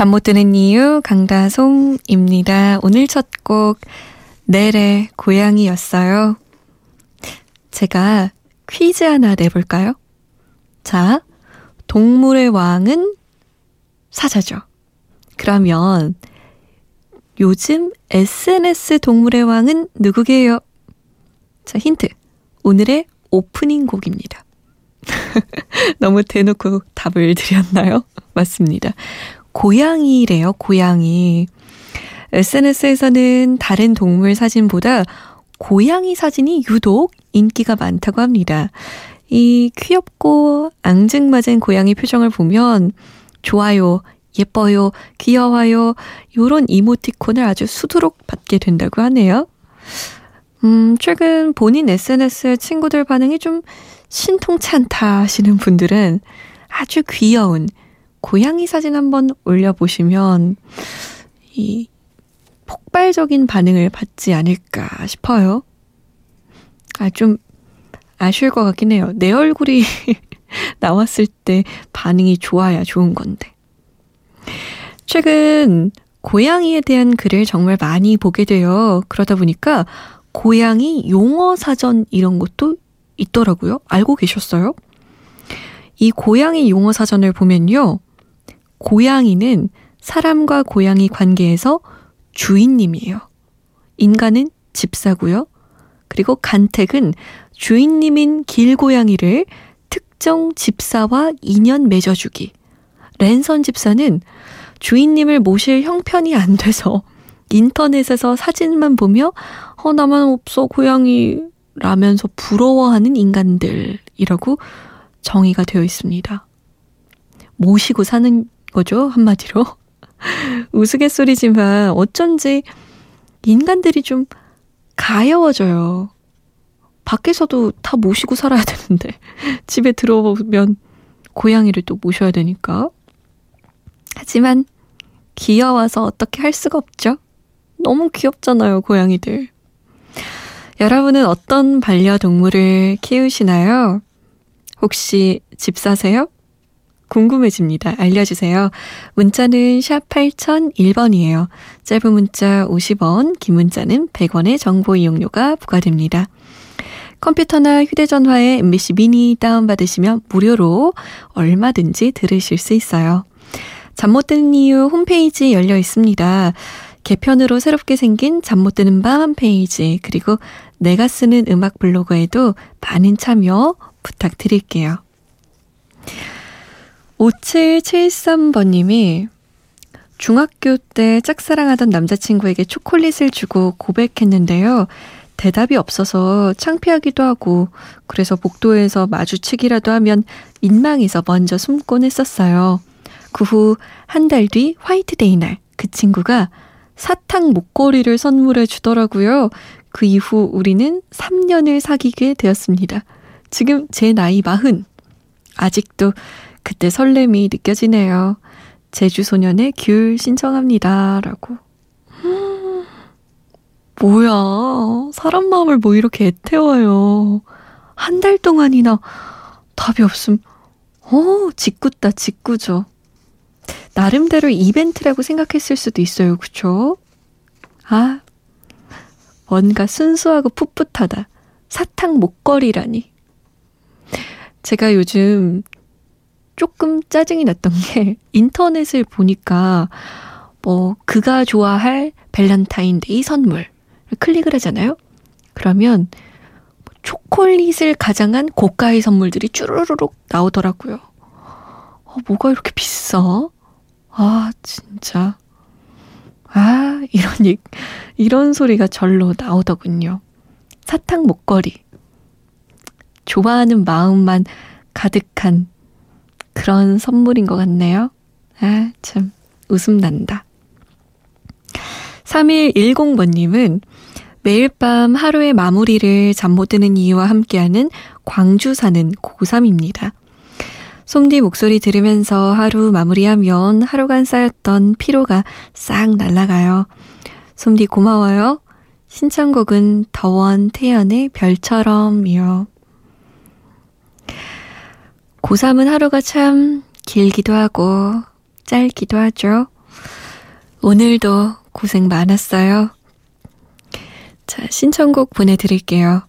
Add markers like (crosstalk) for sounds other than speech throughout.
잠 못 드는 이유 강다송입니다. 오늘 첫 곡 넬의 고양이였어요. 제가 퀴즈 하나 내볼까요? 자, 동물의 왕은 사자죠. 그러면 요즘 SNS 동물의 왕은 누구게요? 자, 힌트. 오늘의 오프닝 곡입니다. (laughs) 너무 대놓고 답을 드렸나요? (laughs) 맞습니다. 고양이래요, 고양이. SNS에서는 다른 동물 사진보다 고양이 사진이 유독 인기가 많다고 합니다. 이 귀엽고 앙증맞은 고양이 표정을 보면 좋아요, 예뻐요, 귀여워요, 요런 이모티콘을 아주 수두룩 받게 된다고 하네요. 음, 최근 본인 SNS 친구들 반응이 좀 신통치 않다 하시는 분들은 아주 귀여운 고양이 사진 한번 올려보시면 이 폭발적인 반응을 받지 않을까 싶어요. 아, 좀 아쉬울 것 같긴 해요. 내 얼굴이 (laughs) 나왔을 때 반응이 좋아야 좋은 건데. 최근 고양이에 대한 글을 정말 많이 보게 돼요. 그러다 보니까 고양이 용어 사전 이런 것도 있더라고요. 알고 계셨어요? 이 고양이 용어 사전을 보면요. 고양이는 사람과 고양이 관계에서 주인님이에요. 인간은 집사고요. 그리고 간택은 주인님인 길고양이를 특정 집사와 인연 맺어주기. 랜선 집사는 주인님을 모실 형편이 안 돼서 인터넷에서 사진만 보며 어 나만 없어 고양이 라면서 부러워하는 인간들이라고 정의가 되어 있습니다. 모시고 사는 거죠, 한마디로. (laughs) 우스갯소리지만 어쩐지 인간들이 좀 가여워져요. 밖에서도 다 모시고 살아야 되는데 (laughs) 집에 들어오면 고양이를 또 모셔야 되니까. 하지만 귀여워서 어떻게 할 수가 없죠. 너무 귀엽잖아요, 고양이들. 여러분은 어떤 반려동물을 키우시나요? 혹시 집 사세요? 궁금해집니다. 알려주세요. 문자는 샵 8001번이에요. 짧은 문자 50원, 긴 문자는 100원의 정보 이용료가 부과됩니다. 컴퓨터나 휴대전화에 MBC 미니 다운받으시면 무료로 얼마든지 들으실 수 있어요. 잠 못 드는 이유 홈페이지 열려 있습니다. 개편으로 새롭게 생긴 잠 못 드는 밤 페이지, 그리고 내가 쓰는 음악 블로그에도 많은 참여 부탁드릴게요. 5773번님이 중학교 때 짝사랑하던 남자친구에게 초콜릿을 주고 고백했는데요. 대답이 없어서 창피하기도 하고, 그래서 복도에서 마주치기라도 하면 민망해서 먼저 숨곤 했었어요. 그 후 한 달 뒤 화이트데이 날, 그 친구가 사탕 목걸이를 선물해 주더라고요. 그 이후 우리는 3년을 사귀게 되었습니다. 지금 제 나이 마흔. 아직도 그때 설렘이 느껴지네요. 제주 소년의 귤 신청합니다. 라고. (gasps) 뭐야. 사람 마음을 뭐 이렇게 애태워요. 한 달 동안이나 답이 없음. 어, 직구다, 직구죠. 나름대로 이벤트라고 생각했을 수도 있어요. 그쵸? 아, 뭔가 순수하고 풋풋하다. 사탕 목걸이라니. 제가 요즘 조금 짜증이 났던 게 (laughs) 인터넷을 보니까 뭐 그가 좋아할 밸런타인데이 선물 클릭을 하잖아요. 그러면 초콜릿을 가장한 고가의 선물들이 쭈루루룩 나오더라고요. 어, 뭐가 이렇게 비싸? 아, 진짜. 아, 이런, 이런 소리가 절로 나오더군요. 사탕 목걸이. 좋아하는 마음만 가득한 그런 선물인 것 같네요. 아, 참, 웃음 난다. 3110번님은 매일 밤 하루의 마무리를 잠 못 드는 이유와 함께하는 광주 사는 고3입니다. 솜디 목소리 들으면서 하루 마무리하면 하루간 쌓였던 피로가 싹 날아가요. 솜디 고마워요. 신청곡은 더원 태연의 별처럼이요. 고3은 하루가 참 길기도 하고 짧기도 하죠. 오늘도 고생 많았어요. 자, 신청곡 보내드릴게요.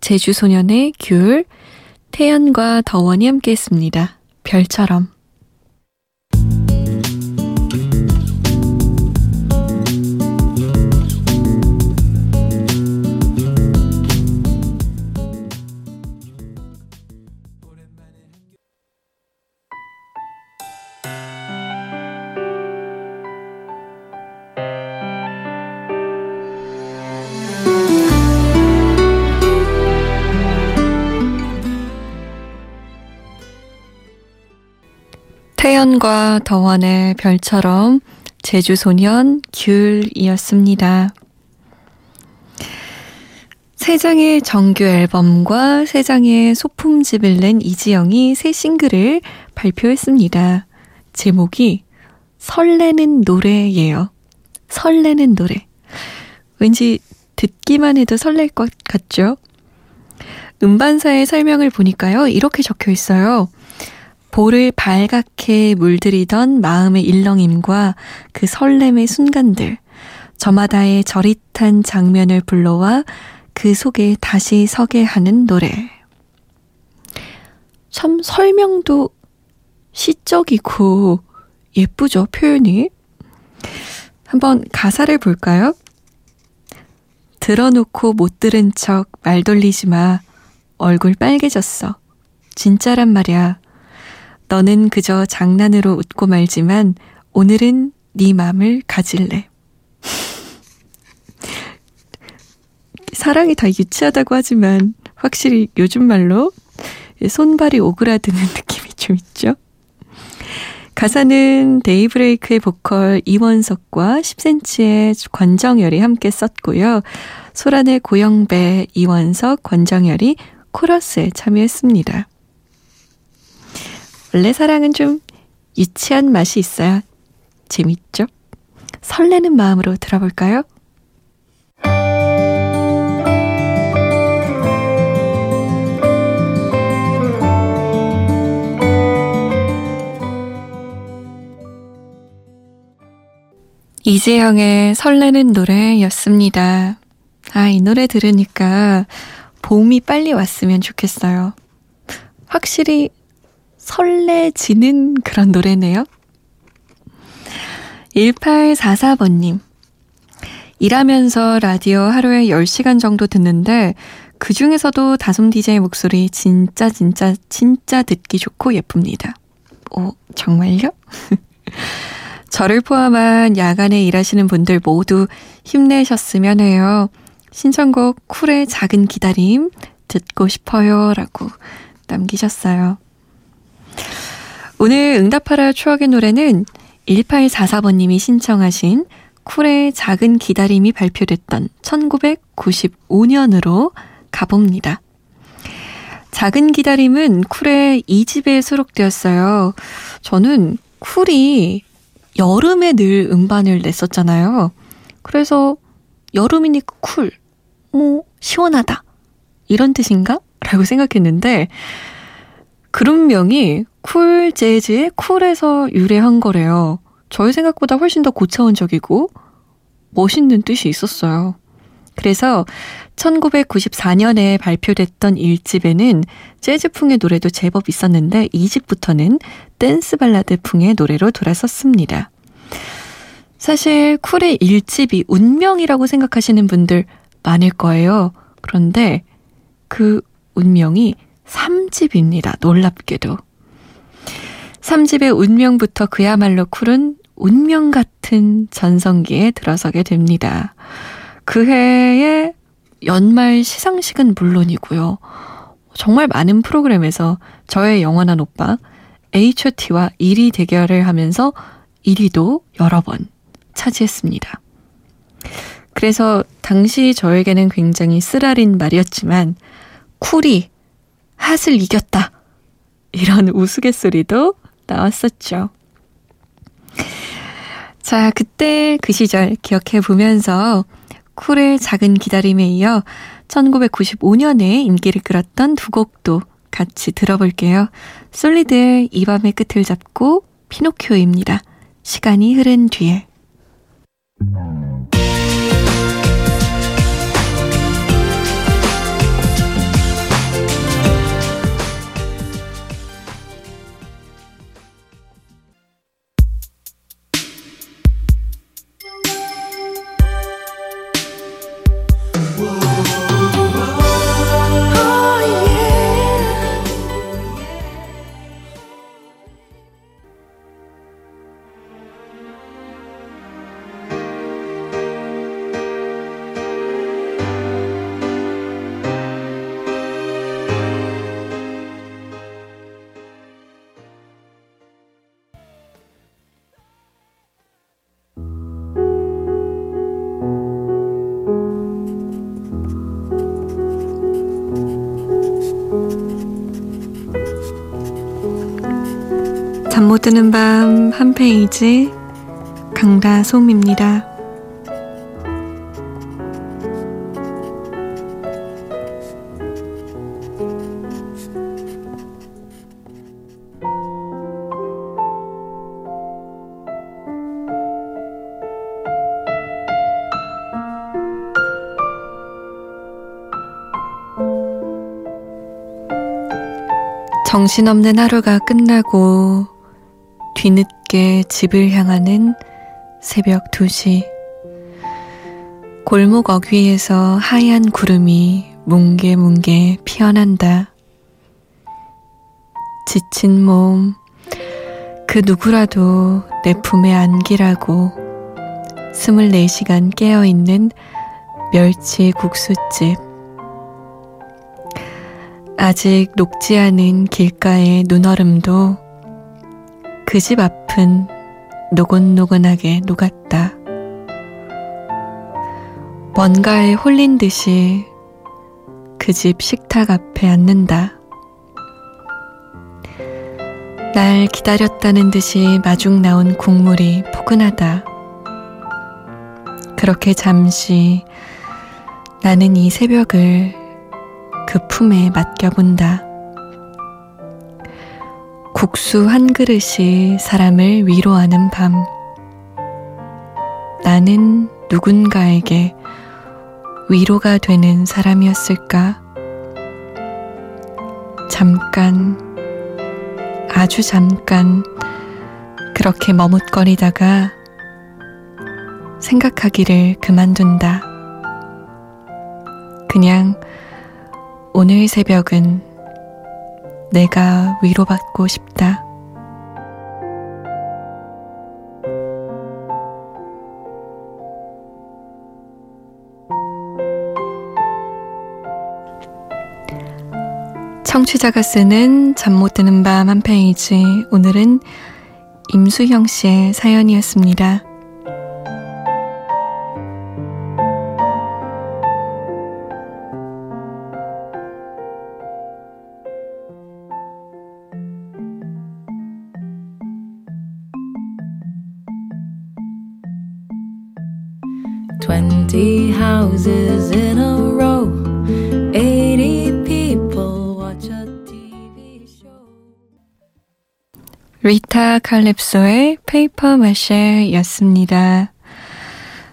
제주소년의 귤, 태연과 더원이 함께 했습니다. 별처럼. 태연과 더원의 별처럼 제주 소년 귤이었습니다. 세 장의 정규 앨범과 세 장의 소품집을 낸 이지영이 새 싱글을 발표했습니다. 제목이 설레는 노래예요. 설레는 노래. 왠지 듣기만 해도 설렐 것 같죠? 음반사의 설명을 보니까요, 이렇게 적혀 있어요. 볼을 발갛게 물들이던 마음의 일렁임과 그 설렘의 순간들, 저마다의 저릿한 장면을 불러와 그 속에 다시 서게 하는 노래. 참 설명도 시적이고 예쁘죠, 표현이. 한번 가사를 볼까요? 들어놓고 못 들은 척 말 돌리지 마. 얼굴 빨개졌어. 진짜란 말이야. 너는 그저 장난으로 웃고 말지만 오늘은 네 맘을 가질래. 사랑이 다 유치하다고 하지만 확실히 요즘 말로 손발이 오그라드는 (laughs) 느낌이 좀 있죠. 가사는 데이브레이크의 보컬 이원석과 10cm의 권정열이 함께 썼고요. 소란의 고영배, 이원석, 권정열이 코러스에 참여했습니다. 원래 사랑은 좀 유치한 맛이 있어야 재밌죠? 설레는 마음으로 들어볼까요? 이재영의 설레는 노래였습니다. 아, 이 노래 들으니까 봄이 빨리 왔으면 좋겠어요. 확실히 설레지는 그런 노래네요. 1844번님. 일하면서 라디오 하루에 10시간 정도 듣는데 그 중에서도 다솜 DJ 목소리 진짜 진짜 진짜 듣기 좋고 예쁩니다. 오, 정말요? (laughs) 저를 포함한 야간에 일하시는 분들 모두 힘내셨으면 해요. 신청곡 쿨의 작은 기다림 듣고 싶어요. 라고 남기셨어요. 오늘 응답하라 추억의 노래는 1844번님이 신청하신 쿨의 작은 기다림이 발표됐던 1995년으로 가봅니다. 작은 기다림은 쿨의 2집에 수록되었어요. 저는 쿨이 여름에 늘 음반을 냈었잖아요. 그래서 여름이니까 쿨, 뭐, 시원하다. 이런 뜻인가? 라고 생각했는데, 그룹명이 쿨 재즈의 쿨에서 유래한 거래요. 저희 생각보다 훨씬 더 고차원적이고 멋있는 뜻이 있었어요. 그래서 1994년에 발표됐던 1집에는 재즈풍의 노래도 제법 있었는데 2집부터는 댄스 발라드풍의 노래로 돌아섰습니다. 사실 쿨의 1집이 운명이라고 생각하시는 분들 많을 거예요. 그런데 그 운명이 3집입니다. 놀랍게도. 3집의 운명부터 그야말로 쿨은 운명 같은 전성기에 들어서게 됩니다. 그 해의 연말 시상식은 물론이고요. 정말 많은 프로그램에서 저의 영원한 오빠 H.O.T와 1위 대결을 하면서 1위도 여러 번 차지했습니다. 그래서 당시 저에게는 굉장히 쓰라린 말이었지만 쿨이 핫을 이겼다. 이런 우스갯소리도 나왔었죠. 자, 그때 그 시절 기억해 보면서 쿨의 작은 기다림에 이어 1995년에 인기를 끌었던 두 곡도 같이 들어볼게요. 솔리드의 이 밤의 끝을 잡고 피노키오입니다. 시간이 흐른 뒤에. 잠 못 드는 밤 한 페이지 강다솜입니다. 정신없는 하루가 끝나고 뒤늦게 집을 향하는 새벽 2시. 골목 어귀에서 하얀 구름이 뭉게뭉게 피어난다. 지친 몸, 그 누구라도 내 품에 안기라고 24시간 깨어있는 멸치 국수집. 아직 녹지 않은 길가의 눈얼음도 그 집 앞은 노곤노곤하게 녹았다. 뭔가에 홀린 듯이 그 집 식탁 앞에 앉는다. 날 기다렸다는 듯이 마중 나온 국물이 포근하다. 그렇게 잠시 나는 이 새벽을 그 품에 맡겨본다. 국수 한 그릇이 사람을 위로하는 밤. 나는 누군가에게 위로가 되는 사람이었을까? 잠깐, 아주 잠깐, 그렇게 머뭇거리다가 생각하기를 그만둔다. 그냥 오늘 새벽은 내가 위로받고 싶다. 청취자가 쓰는 잠 못 드는 밤 한 페이지. 오늘은 임수형 씨의 사연이었습니다. 20 houses in a row. 80 people watch a TV show. 리타 칼립소의 Paper Mache이었습니다.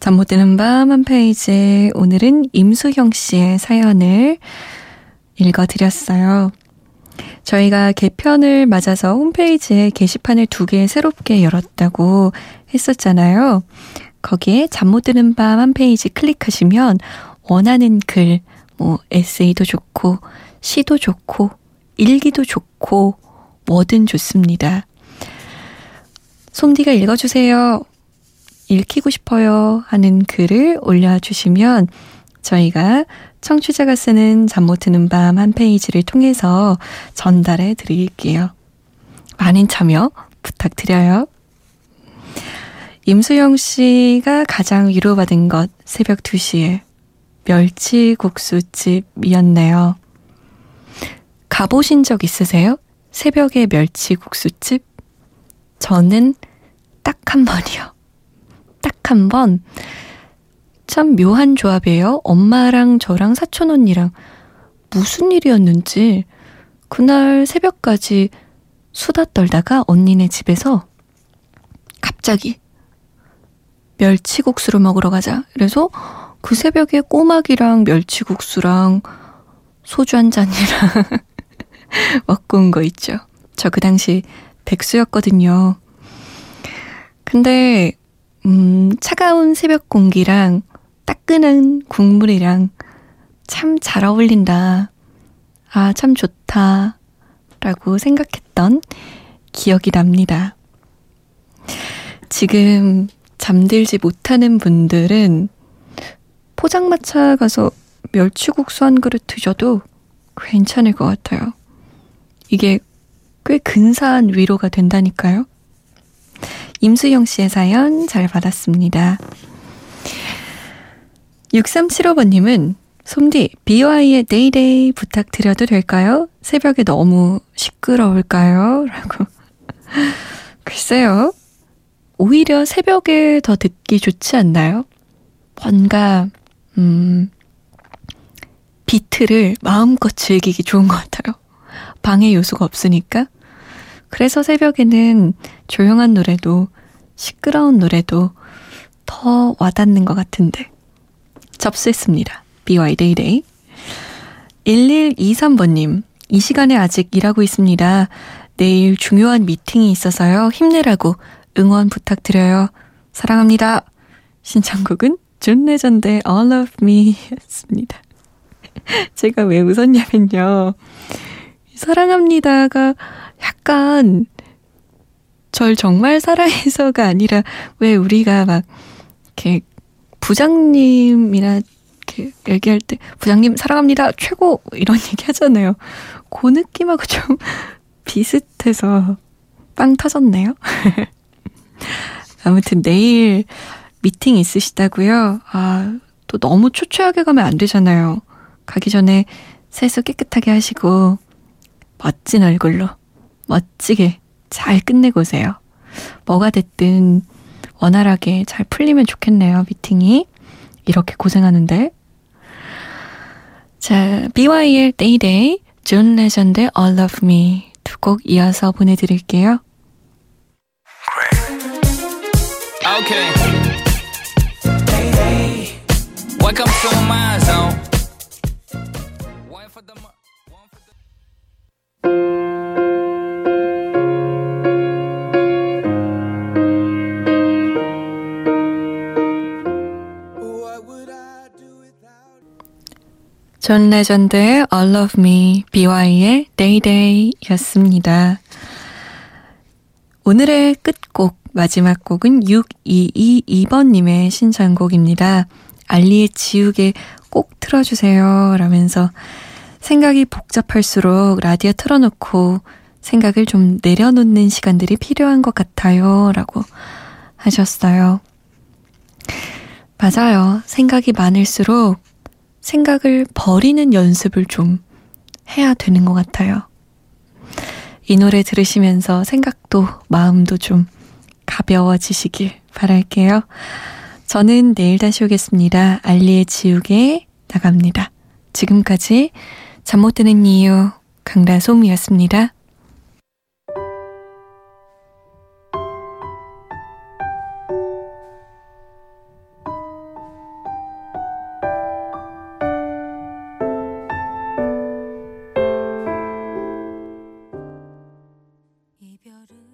잠 못 드는 밤 한 페이지. 오늘은 임수형 씨의 사연을 읽어드렸어요. 저희가 개편을 맞아서 홈페이지에 게시판을 두 개 새롭게 열었다고 했었잖아요. 거기에 잠 못 드는 밤 한 페이지 클릭하시면 원하는 글, 뭐 에세이도 좋고 시도 좋고 일기도 좋고 뭐든 좋습니다. 솜디가 읽어주세요. 읽히고 싶어요 하는 글을 올려주시면 저희가 청취자가 쓰는 잠 못 드는 밤 한 페이지를 통해서 전달해 드릴게요. 많은 참여 부탁드려요. 임수영 씨가 가장 위로받은 것 새벽 2시에 멸치국수집이었네요. 가보신 적 있으세요? 새벽에 멸치국수집? 저는 딱 한 번이요. 딱 한 번. 참 묘한 조합이에요. 엄마랑 저랑 사촌 언니랑 무슨 일이었는지 그날 새벽까지 수다 떨다가 언니네 집에서 갑자기 멸치국수를 먹으러 가자. 그래서 그 새벽에 꼬막이랑 멸치국수랑 소주 한 잔이랑 (laughs) 먹고 온 거 있죠. 저 그 당시 백수였거든요. 근데, 음, 차가운 새벽 공기랑 따끈한 국물이랑 참 잘 어울린다. 아, 참 좋다. 라고 생각했던 기억이 납니다. 지금 잠들지 못하는 분들은 포장마차 가서 멸치국수 한 그릇 드셔도 괜찮을 것 같아요. 이게 꽤 근사한 위로가 된다니까요. 임수영 씨의 사연 잘 받았습니다. 6375번님은 솜디, BY의 데이데이 부탁드려도 될까요? 새벽에 너무 시끄러울까요? 라고. (laughs) 글쎄요. 오히려 새벽에 더 듣기 좋지 않나요? 뭔가, 음, 비트를 마음껏 즐기기 좋은 것 같아요. 방해 요소가 없으니까. 그래서 새벽에는 조용한 노래도 시끄러운 노래도 더 와닿는 것 같은데. 접수했습니다. BY 데이데이. 1123번님, 이 시간에 아직 일하고 있습니다. 내일 중요한 미팅이 있어서요. 힘내라고 응원 부탁드려요. 사랑합니다. 신청곡은 존 레전드의 All of Me 였습니다. (laughs) 제가 왜 웃었냐면요. 사랑합니다가 약간 절 정말 사랑해서가 아니라 왜 우리가 막 이렇게 부장님이나 이렇게 얘기할 때 부장님 사랑합니다 최고 이런 얘기 하잖아요. 그 느낌하고 좀 (laughs) 비슷해서 빵 터졌네요. (laughs) 아무튼 내일 미팅 있으시다고요? 아, 또 너무 초췌하게 가면 안 되잖아요. 가기 전에 세수 깨끗하게 하시고 멋진 얼굴로 멋지게 잘 끝내고 오세요. 뭐가 됐든 원활하게 잘 풀리면 좋겠네요, 미팅이. 이렇게 고생하는데. 자, Day Day, 존 레전드의 All of Me 두 곡 이어서 보내드릴게요. Okay. Welcome to my zone. 존 레전드의 All of Me, BewhY의 Day Day 였습니다. 오늘의 끝곡, 마지막 곡은 6222번님의 신청곡입니다. 알리의 지우개 꼭 틀어주세요. 라면서 생각이 복잡할수록 라디오 틀어놓고 생각을 좀 내려놓는 시간들이 필요한 것 같아요. 라고 하셨어요. 맞아요. 생각이 많을수록 생각을 버리는 연습을 좀 해야 되는 것 같아요. 이 노래 들으시면서 생각도 마음도 좀 가벼워지시길 바랄게요. 저는 내일 다시 오겠습니다. 알리의 지우개 나갑니다. 지금까지 잠 못 드는 이유 강다솜이었습니다.